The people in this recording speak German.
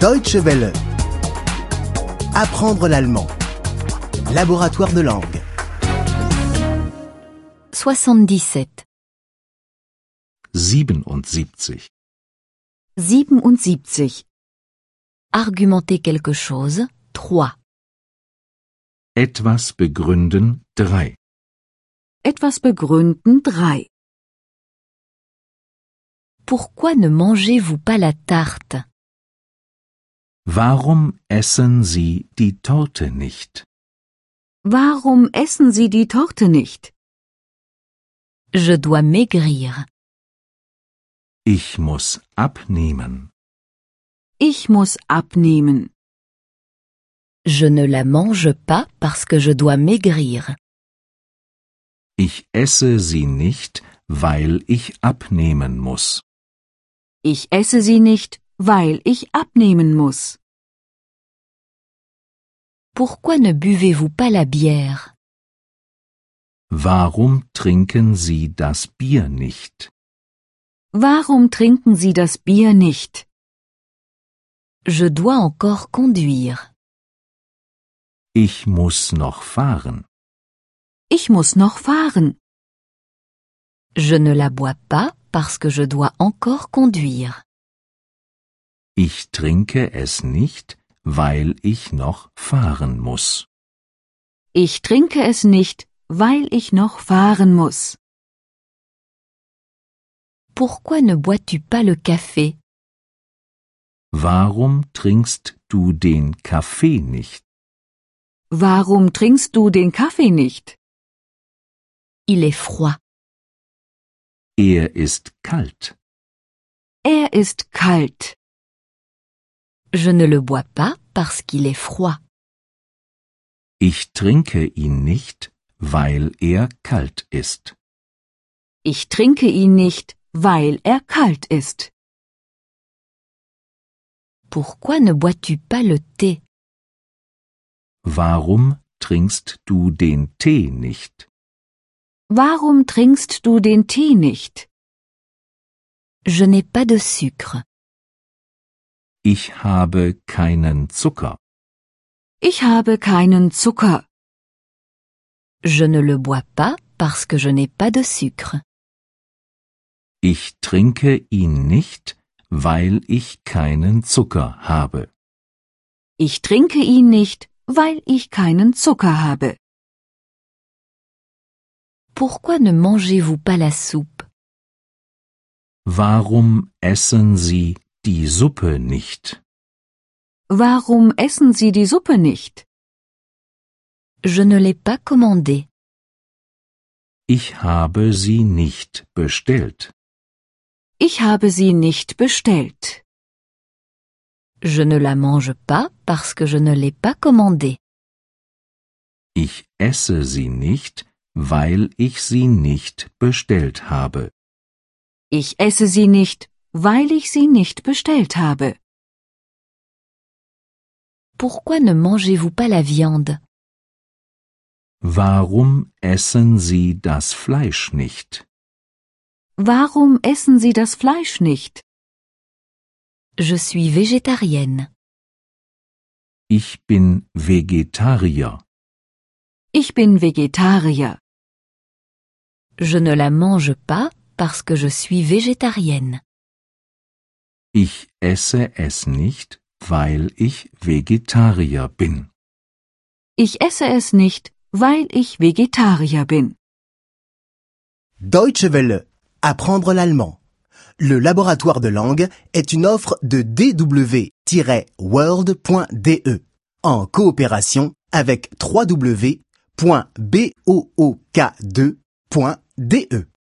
Deutsche Welle. Apprendre l'allemand. Laboratoire de langue. 77. 77. 77. Argumenter quelque chose. 3. Etwas begründen 3. Etwas begründen 3. Pourquoi ne mangez-vous pas la tarte? Warum essen Sie die Torte nicht? Warum essen Sie die Torte nicht? Je dois maigrir. Ich muss abnehmen. Ich muss abnehmen. Je ne la mange pas parce que je dois maigrir. Ich esse sie nicht, weil ich abnehmen muss. Ich esse sie nicht, weil ich abnehmen muss. Pourquoi ne buvez-vous pas la bière Warum trinken Sie das Bier nicht? Warum trinken Sie das Bier nicht? Je dois encore conduire. Ich muss noch fahren. Ich muss noch fahren. Je ne la bois pas parce que je dois encore conduire. Ich trinke es nicht, weil ich noch fahren muss. Ich trinke es nicht, weil ich noch fahren muss. Pourquoi ne bois-tu pas le café Warum trinkst du den Kaffee nicht? Warum trinkst du den Kaffee nicht? Il est froid. Er ist kalt. Er ist kalt. Je ne le bois pas parce qu'il est froid. Ich trinke ihn nicht, weil er kalt ist. Ich trinke ihn nicht, weil er kalt ist. Pourquoi ne bois-tu pas le thé Warum trinkst du den Tee nicht? Warum trinkst du den Tee nicht? Je n'ai pas de sucre. Ich habe keinen Zucker. Ich habe keinen Zucker. Je ne le bois pas parce que je n'ai pas de sucre. Ich trinke ihn nicht, weil ich keinen Zucker habe. Ich trinke ihn nicht, weil ich keinen Zucker habe. Pourquoi ne mangez-vous pas la soupe Warum essen Sie die Suppe nicht? Warum essen Sie die Suppe nicht? Je ne l'ai pas commandée. Ich habe sie nicht bestellt. Ich habe sie nicht bestellt. Je ne la mange pas parce que je ne l'ai pas commandée. Ich esse sie nicht, weil ich sie nicht bestellt habe. Ich esse sie nicht, weil ich sie nicht bestellt habe. Pourquoi ne mangez-vous pas la viande Warum essen Sie das Fleisch nicht? Warum essen Sie das Fleisch nicht? Je suis végétarienne. Ich bin Vegetarier. Ich bin Vegetarier. Je ne la mange pas parce que je suis végétarienne. Ich esse es nicht, weil ich Vegetarier bin. Ich esse es nicht, weil ich Vegetarier bin. Deutsche Welle. Apprendre l'allemand. Le laboratoire de langue est une offre de dw-world.de en coopération avec www.book2.de.